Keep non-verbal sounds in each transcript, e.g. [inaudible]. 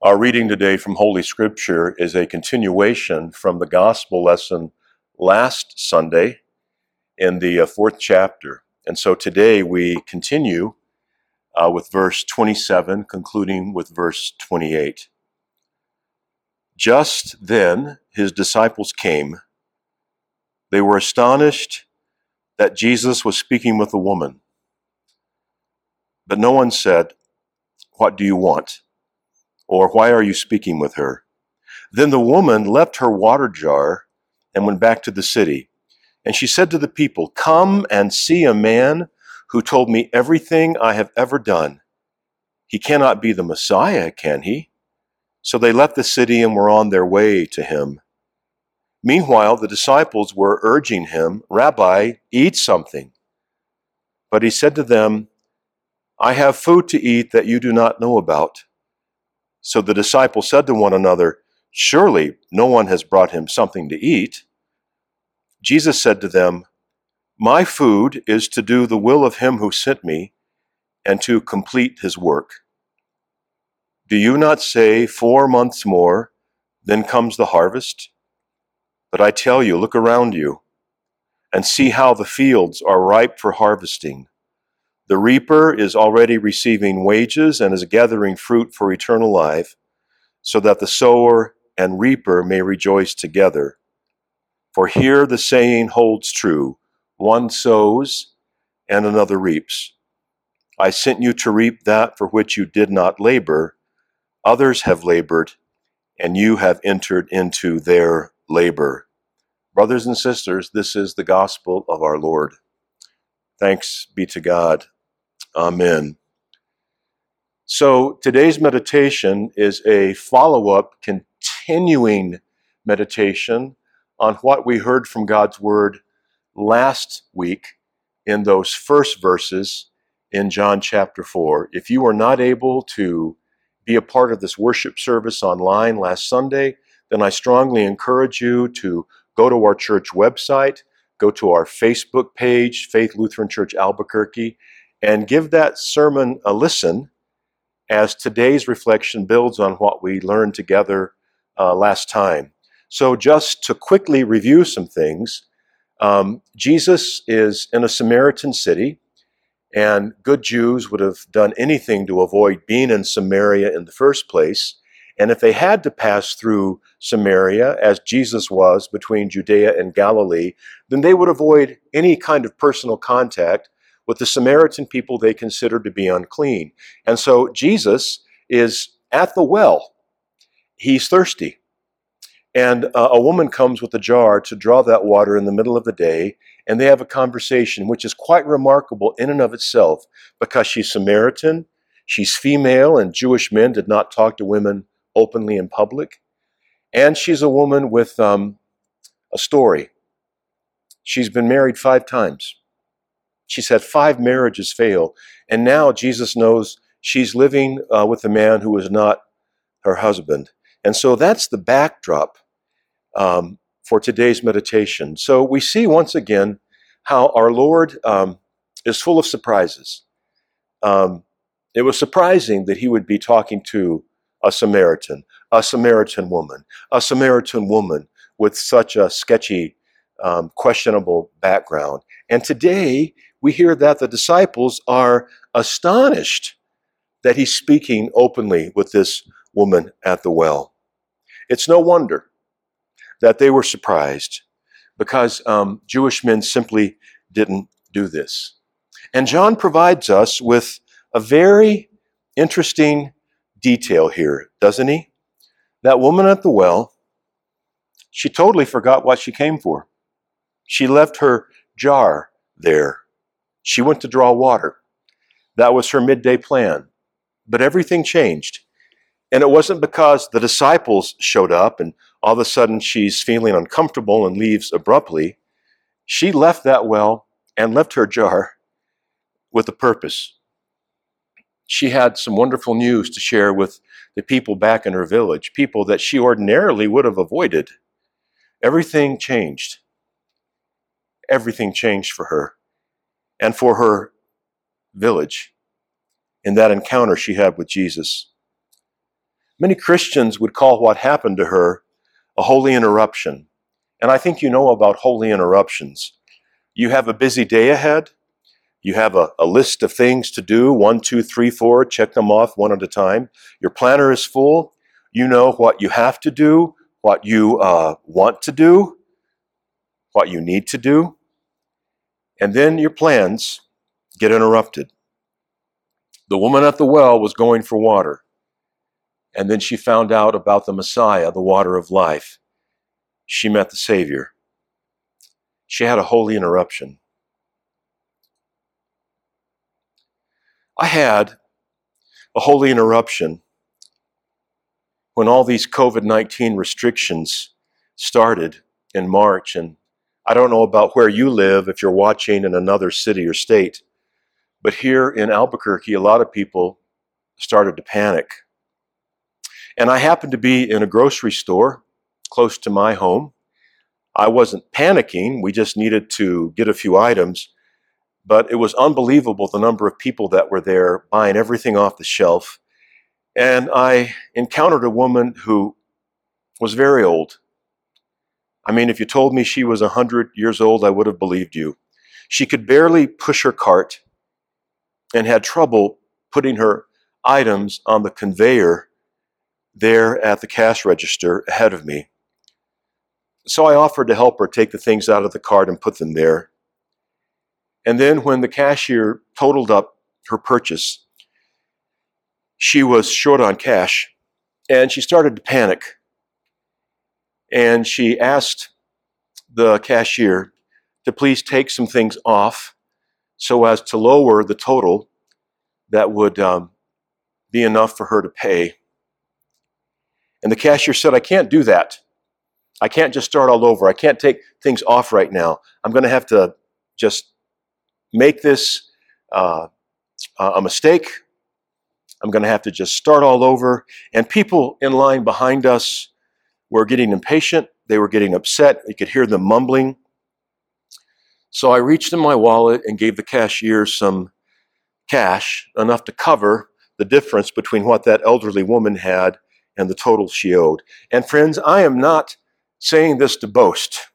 Our reading today from Holy Scripture is a continuation from the gospel lesson last Sunday in the uh, fourth chapter. And so today we continue uh, with verse 27, concluding with verse 28. Just then his disciples came. They were astonished that Jesus was speaking with a woman. But no one said, What do you want? Or why are you speaking with her? Then the woman left her water jar and went back to the city. And she said to the people, Come and see a man who told me everything I have ever done. He cannot be the Messiah, can he? So they left the city and were on their way to him. Meanwhile, the disciples were urging him, Rabbi, eat something. But he said to them, I have food to eat that you do not know about. So the disciples said to one another, Surely no one has brought him something to eat. Jesus said to them, My food is to do the will of him who sent me and to complete his work. Do you not say, Four months more, then comes the harvest? But I tell you, look around you and see how the fields are ripe for harvesting. The reaper is already receiving wages and is gathering fruit for eternal life, so that the sower and reaper may rejoice together. For here the saying holds true one sows and another reaps. I sent you to reap that for which you did not labor. Others have labored, and you have entered into their labor. Brothers and sisters, this is the gospel of our Lord. Thanks be to God. Amen. So today's meditation is a follow up, continuing meditation on what we heard from God's Word last week in those first verses in John chapter 4. If you are not able to be a part of this worship service online last Sunday, then I strongly encourage you to go to our church website, go to our Facebook page, Faith Lutheran Church Albuquerque, and give that sermon a listen as today's reflection builds on what we learned together uh, last time. So, just to quickly review some things, um, Jesus is in a Samaritan city, and good Jews would have done anything to avoid being in Samaria in the first place. And if they had to pass through Samaria, as Jesus was between Judea and Galilee, then they would avoid any kind of personal contact with the Samaritan people they considered to be unclean. And so Jesus is at the well. He's thirsty. And uh, a woman comes with a jar to draw that water in the middle of the day, and they have a conversation, which is quite remarkable in and of itself because she's Samaritan, she's female, and Jewish men did not talk to women openly in public. And she's a woman with um, a story. She's been married five times. She's had five marriages fail, and now Jesus knows she's living uh, with a man who is not her husband. And so that's the backdrop um, for today's meditation. So we see once again how our Lord um, is full of surprises. Um, it was surprising that he would be talking to a Samaritan, a Samaritan woman, a Samaritan woman with such a sketchy, um, questionable background. And today we hear that the disciples are astonished that he's speaking openly with this woman at the well. It's no wonder that they were surprised because um, Jewish men simply didn't do this. And John provides us with a very interesting detail here, doesn't he? That woman at the well, she totally forgot what she came for. She left her jar there. She went to draw water. That was her midday plan. But everything changed. And it wasn't because the disciples showed up and all of a sudden she's feeling uncomfortable and leaves abruptly. She left that well and left her jar with a purpose. She had some wonderful news to share with the people back in her village, people that she ordinarily would have avoided. Everything changed. Everything changed for her and for her village in that encounter she had with Jesus. Many Christians would call what happened to her a holy interruption. And I think you know about holy interruptions. You have a busy day ahead. You have a, a, list of things to do one, two, three, four, check them off one at a time. Your planner is full. You know what you have to do, what you uh, want to do, what you need to do. And then your plans get interrupted. The woman at the well was going for water. And then she found out about the Messiah, the water of life. She met the Savior. She had a holy interruption. I had a holy interruption when all these COVID 19 restrictions started in March. And I don't know about where you live if you're watching in another city or state, but here in Albuquerque, a lot of people started to panic. And I happened to be in a grocery store close to my home. I wasn't panicking, we just needed to get a few items. But it was unbelievable the number of people that were there buying everything off the shelf. And I encountered a woman who was very old. I mean, if you told me she was 100 years old, I would have believed you. She could barely push her cart and had trouble putting her items on the conveyor there at the cash register ahead of me. So I offered to help her take the things out of the cart and put them there. And then when the cashier totaled up her purchase, she was short on cash and she started to panic. And she asked the cashier to please take some things off so as to lower the total that would um, be enough for her to pay. And the cashier said, I can't do that. I can't just start all over. I can't take things off right now. I'm going to have to just make this uh, a mistake. I'm going to have to just start all over. And people in line behind us were getting impatient. They were getting upset. You could hear them mumbling. So I reached in my wallet and gave the cashier some cash, enough to cover the difference between what that elderly woman had and the total she owed. And friends, I am not saying this to boast.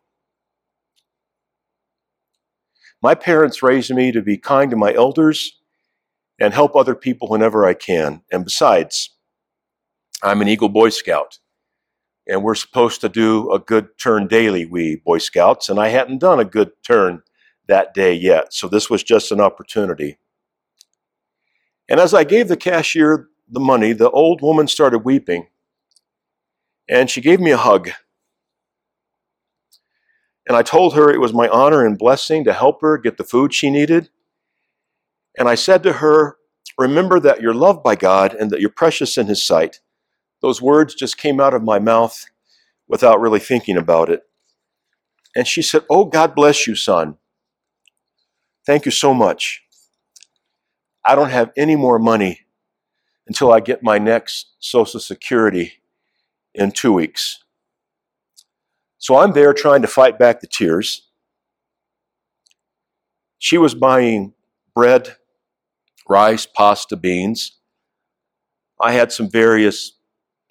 My parents raised me to be kind to my elders and help other people whenever I can. And besides, I'm an Eagle Boy Scout. And we're supposed to do a good turn daily, we Boy Scouts, and I hadn't done a good turn that day yet. So this was just an opportunity. And as I gave the cashier the money, the old woman started weeping and she gave me a hug. And I told her it was my honor and blessing to help her get the food she needed. And I said to her, Remember that you're loved by God and that you're precious in His sight. Those words just came out of my mouth without really thinking about it. And she said, Oh, God bless you, son. Thank you so much. I don't have any more money until I get my next Social Security in two weeks. So I'm there trying to fight back the tears. She was buying bread, rice, pasta, beans. I had some various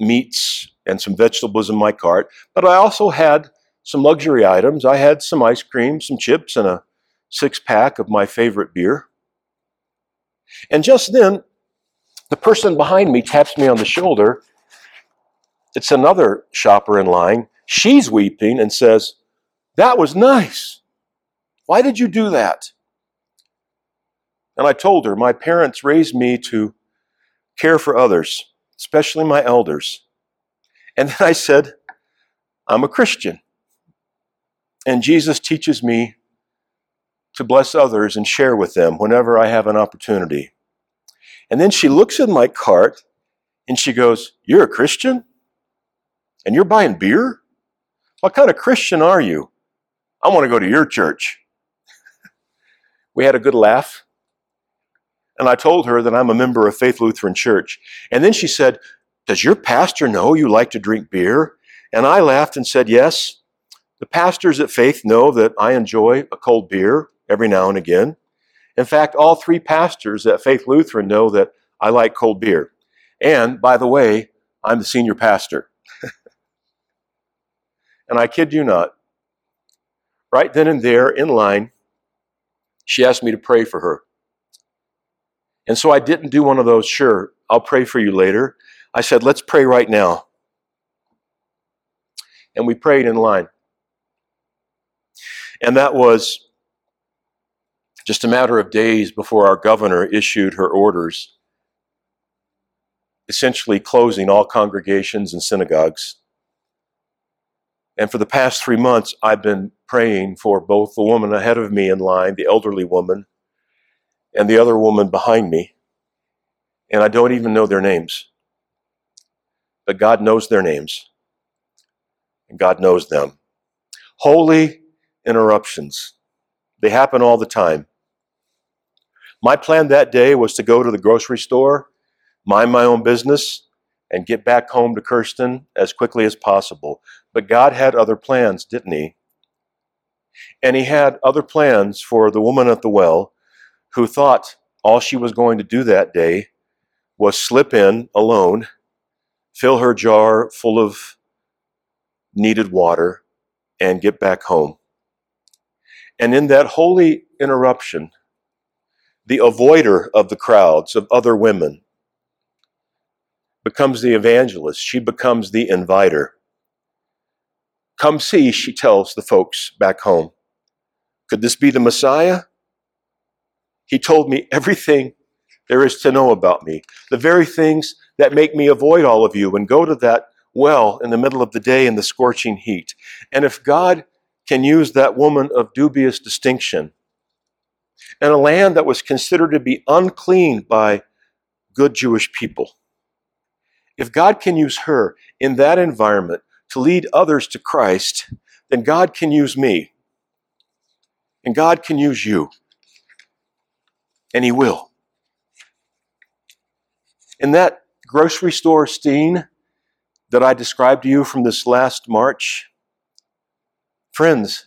meats and some vegetables in my cart, but I also had some luxury items. I had some ice cream, some chips, and a six pack of my favorite beer. And just then, the person behind me taps me on the shoulder it's another shopper in line. She's weeping and says, That was nice. Why did you do that? And I told her, My parents raised me to care for others, especially my elders. And then I said, I'm a Christian. And Jesus teaches me to bless others and share with them whenever I have an opportunity. And then she looks at my cart and she goes, You're a Christian? And you're buying beer? What kind of Christian are you? I want to go to your church. [laughs] we had a good laugh. And I told her that I'm a member of Faith Lutheran Church. And then she said, Does your pastor know you like to drink beer? And I laughed and said, Yes. The pastors at Faith know that I enjoy a cold beer every now and again. In fact, all three pastors at Faith Lutheran know that I like cold beer. And by the way, I'm the senior pastor. [laughs] and I kid you not, right then and there in line, she asked me to pray for her. And so I didn't do one of those, sure, I'll pray for you later. I said, let's pray right now. And we prayed in line. And that was just a matter of days before our governor issued her orders, essentially closing all congregations and synagogues. And for the past three months, I've been praying for both the woman ahead of me in line, the elderly woman, and the other woman behind me. And I don't even know their names. But God knows their names. And God knows them. Holy interruptions. They happen all the time. My plan that day was to go to the grocery store, mind my own business, and get back home to Kirsten as quickly as possible. But God had other plans, didn't He? And He had other plans for the woman at the well who thought all she was going to do that day was slip in alone, fill her jar full of needed water, and get back home. And in that holy interruption, the avoider of the crowds of other women becomes the evangelist. She becomes the inviter. Come see, she tells the folks back home. Could this be the Messiah? He told me everything there is to know about me, the very things that make me avoid all of you and go to that well in the middle of the day in the scorching heat. And if God can use that woman of dubious distinction in a land that was considered to be unclean by good Jewish people. If God can use her in that environment to lead others to Christ, then God can use me. And God can use you. And He will. In that grocery store scene that I described to you from this last March, friends,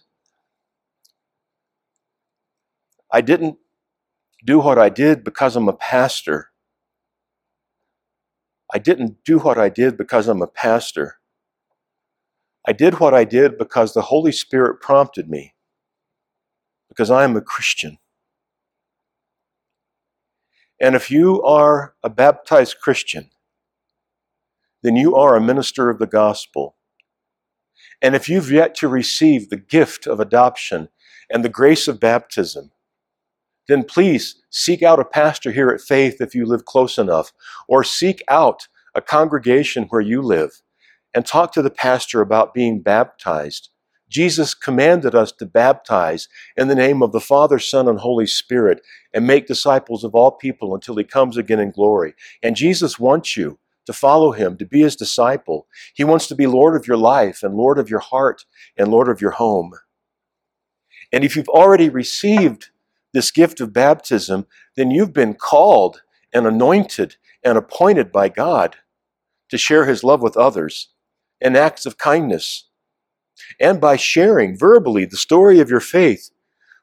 I didn't do what I did because I'm a pastor. I didn't do what I did because I'm a pastor. I did what I did because the Holy Spirit prompted me, because I am a Christian. And if you are a baptized Christian, then you are a minister of the gospel. And if you've yet to receive the gift of adoption and the grace of baptism, then please seek out a pastor here at Faith if you live close enough, or seek out a congregation where you live and talk to the pastor about being baptized. Jesus commanded us to baptize in the name of the Father, Son, and Holy Spirit and make disciples of all people until he comes again in glory. And Jesus wants you to follow him, to be his disciple. He wants to be Lord of your life and Lord of your heart and Lord of your home. And if you've already received this gift of baptism, then you've been called and anointed and appointed by God to share his love with others in acts of kindness and by sharing verbally the story of your faith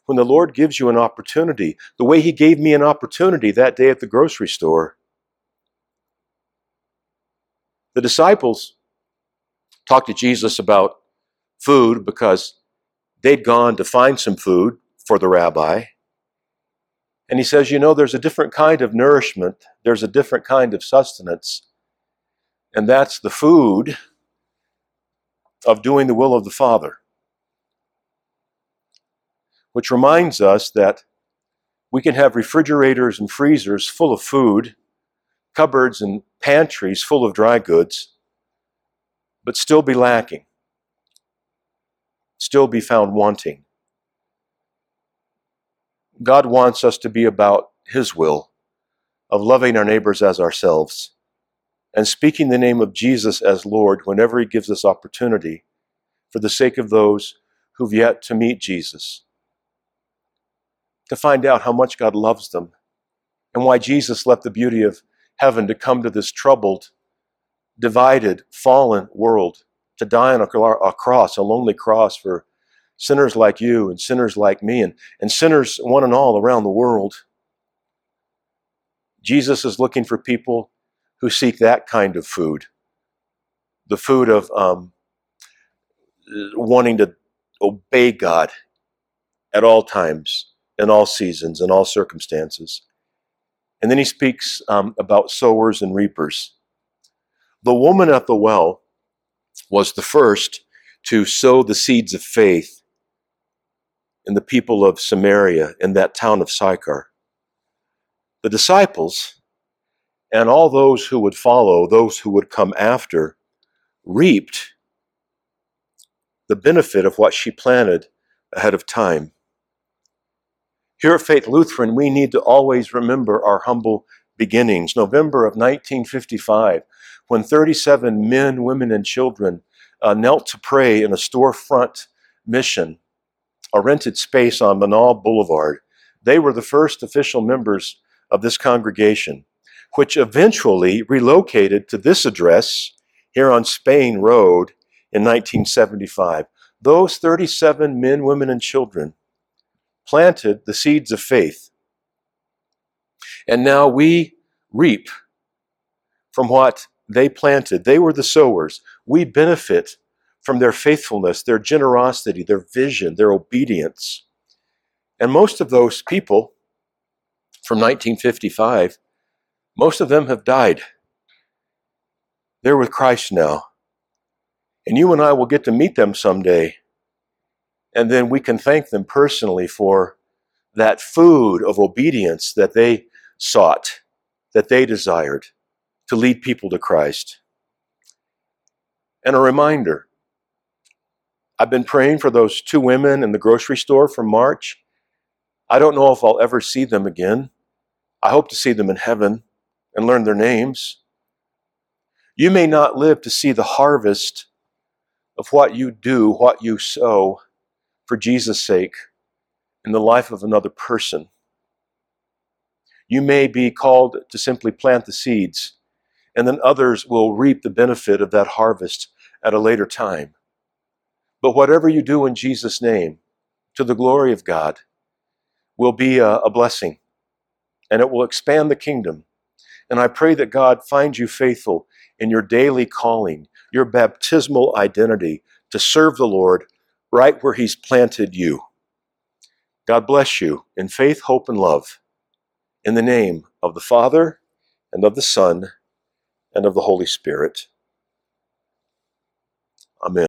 when the Lord gives you an opportunity, the way he gave me an opportunity that day at the grocery store. The disciples talked to Jesus about food because they'd gone to find some food for the rabbi. And he says, You know, there's a different kind of nourishment, there's a different kind of sustenance, and that's the food of doing the will of the Father. Which reminds us that we can have refrigerators and freezers full of food, cupboards and pantries full of dry goods, but still be lacking, still be found wanting. God wants us to be about His will of loving our neighbors as ourselves and speaking the name of Jesus as Lord whenever He gives us opportunity for the sake of those who've yet to meet Jesus. To find out how much God loves them and why Jesus left the beauty of heaven to come to this troubled, divided, fallen world to die on a, cross, a lonely cross for sinners like you and sinners like me and, and sinners one and all around the world. Jesus is looking for people who seek that kind of food, the food of um, wanting to obey God at all times, in all seasons, in all circumstances. And then he speaks um, about sowers and reapers. The woman at the well was the first to sow the seeds of faith in the people of Samaria, in that town of Sychar. The disciples and all those who would follow, those who would come after, reaped the benefit of what she planted ahead of time. Here at Faith Lutheran, we need to always remember our humble beginnings. November of 1955, when 37 men, women, and children uh, knelt to pray in a storefront mission, a rented space on Menaul Boulevard. They were the first official members of this congregation, which eventually relocated to this address here on Spain Road in 1975. Those 37 men, women, and children planted the seeds of faith. And now we reap from what they planted. They were the sowers. We benefit from their faithfulness, their generosity, their vision, their obedience. And most of those people from 1955, most of them have died. They're with Christ now. And you and I will get to meet them someday. And then we can thank them personally for that food of obedience that they sought, that they desired to lead people to Christ. And a reminder I've been praying for those two women in the grocery store from March. I don't know if I'll ever see them again. I hope to see them in heaven and learn their names. You may not live to see the harvest of what you do, what you sow for Jesus' sake in the life of another person. You may be called to simply plant the seeds, and then others will reap the benefit of that harvest at a later time. But whatever you do in Jesus' name, to the glory of God, will be a, a blessing, and it will expand the kingdom. And I pray that God finds you faithful in your daily calling, your baptismal identity to serve the Lord right where He's planted you. God bless you in faith, hope, and love. In the name of the Father, and of the Son, and of the Holy Spirit. Amen.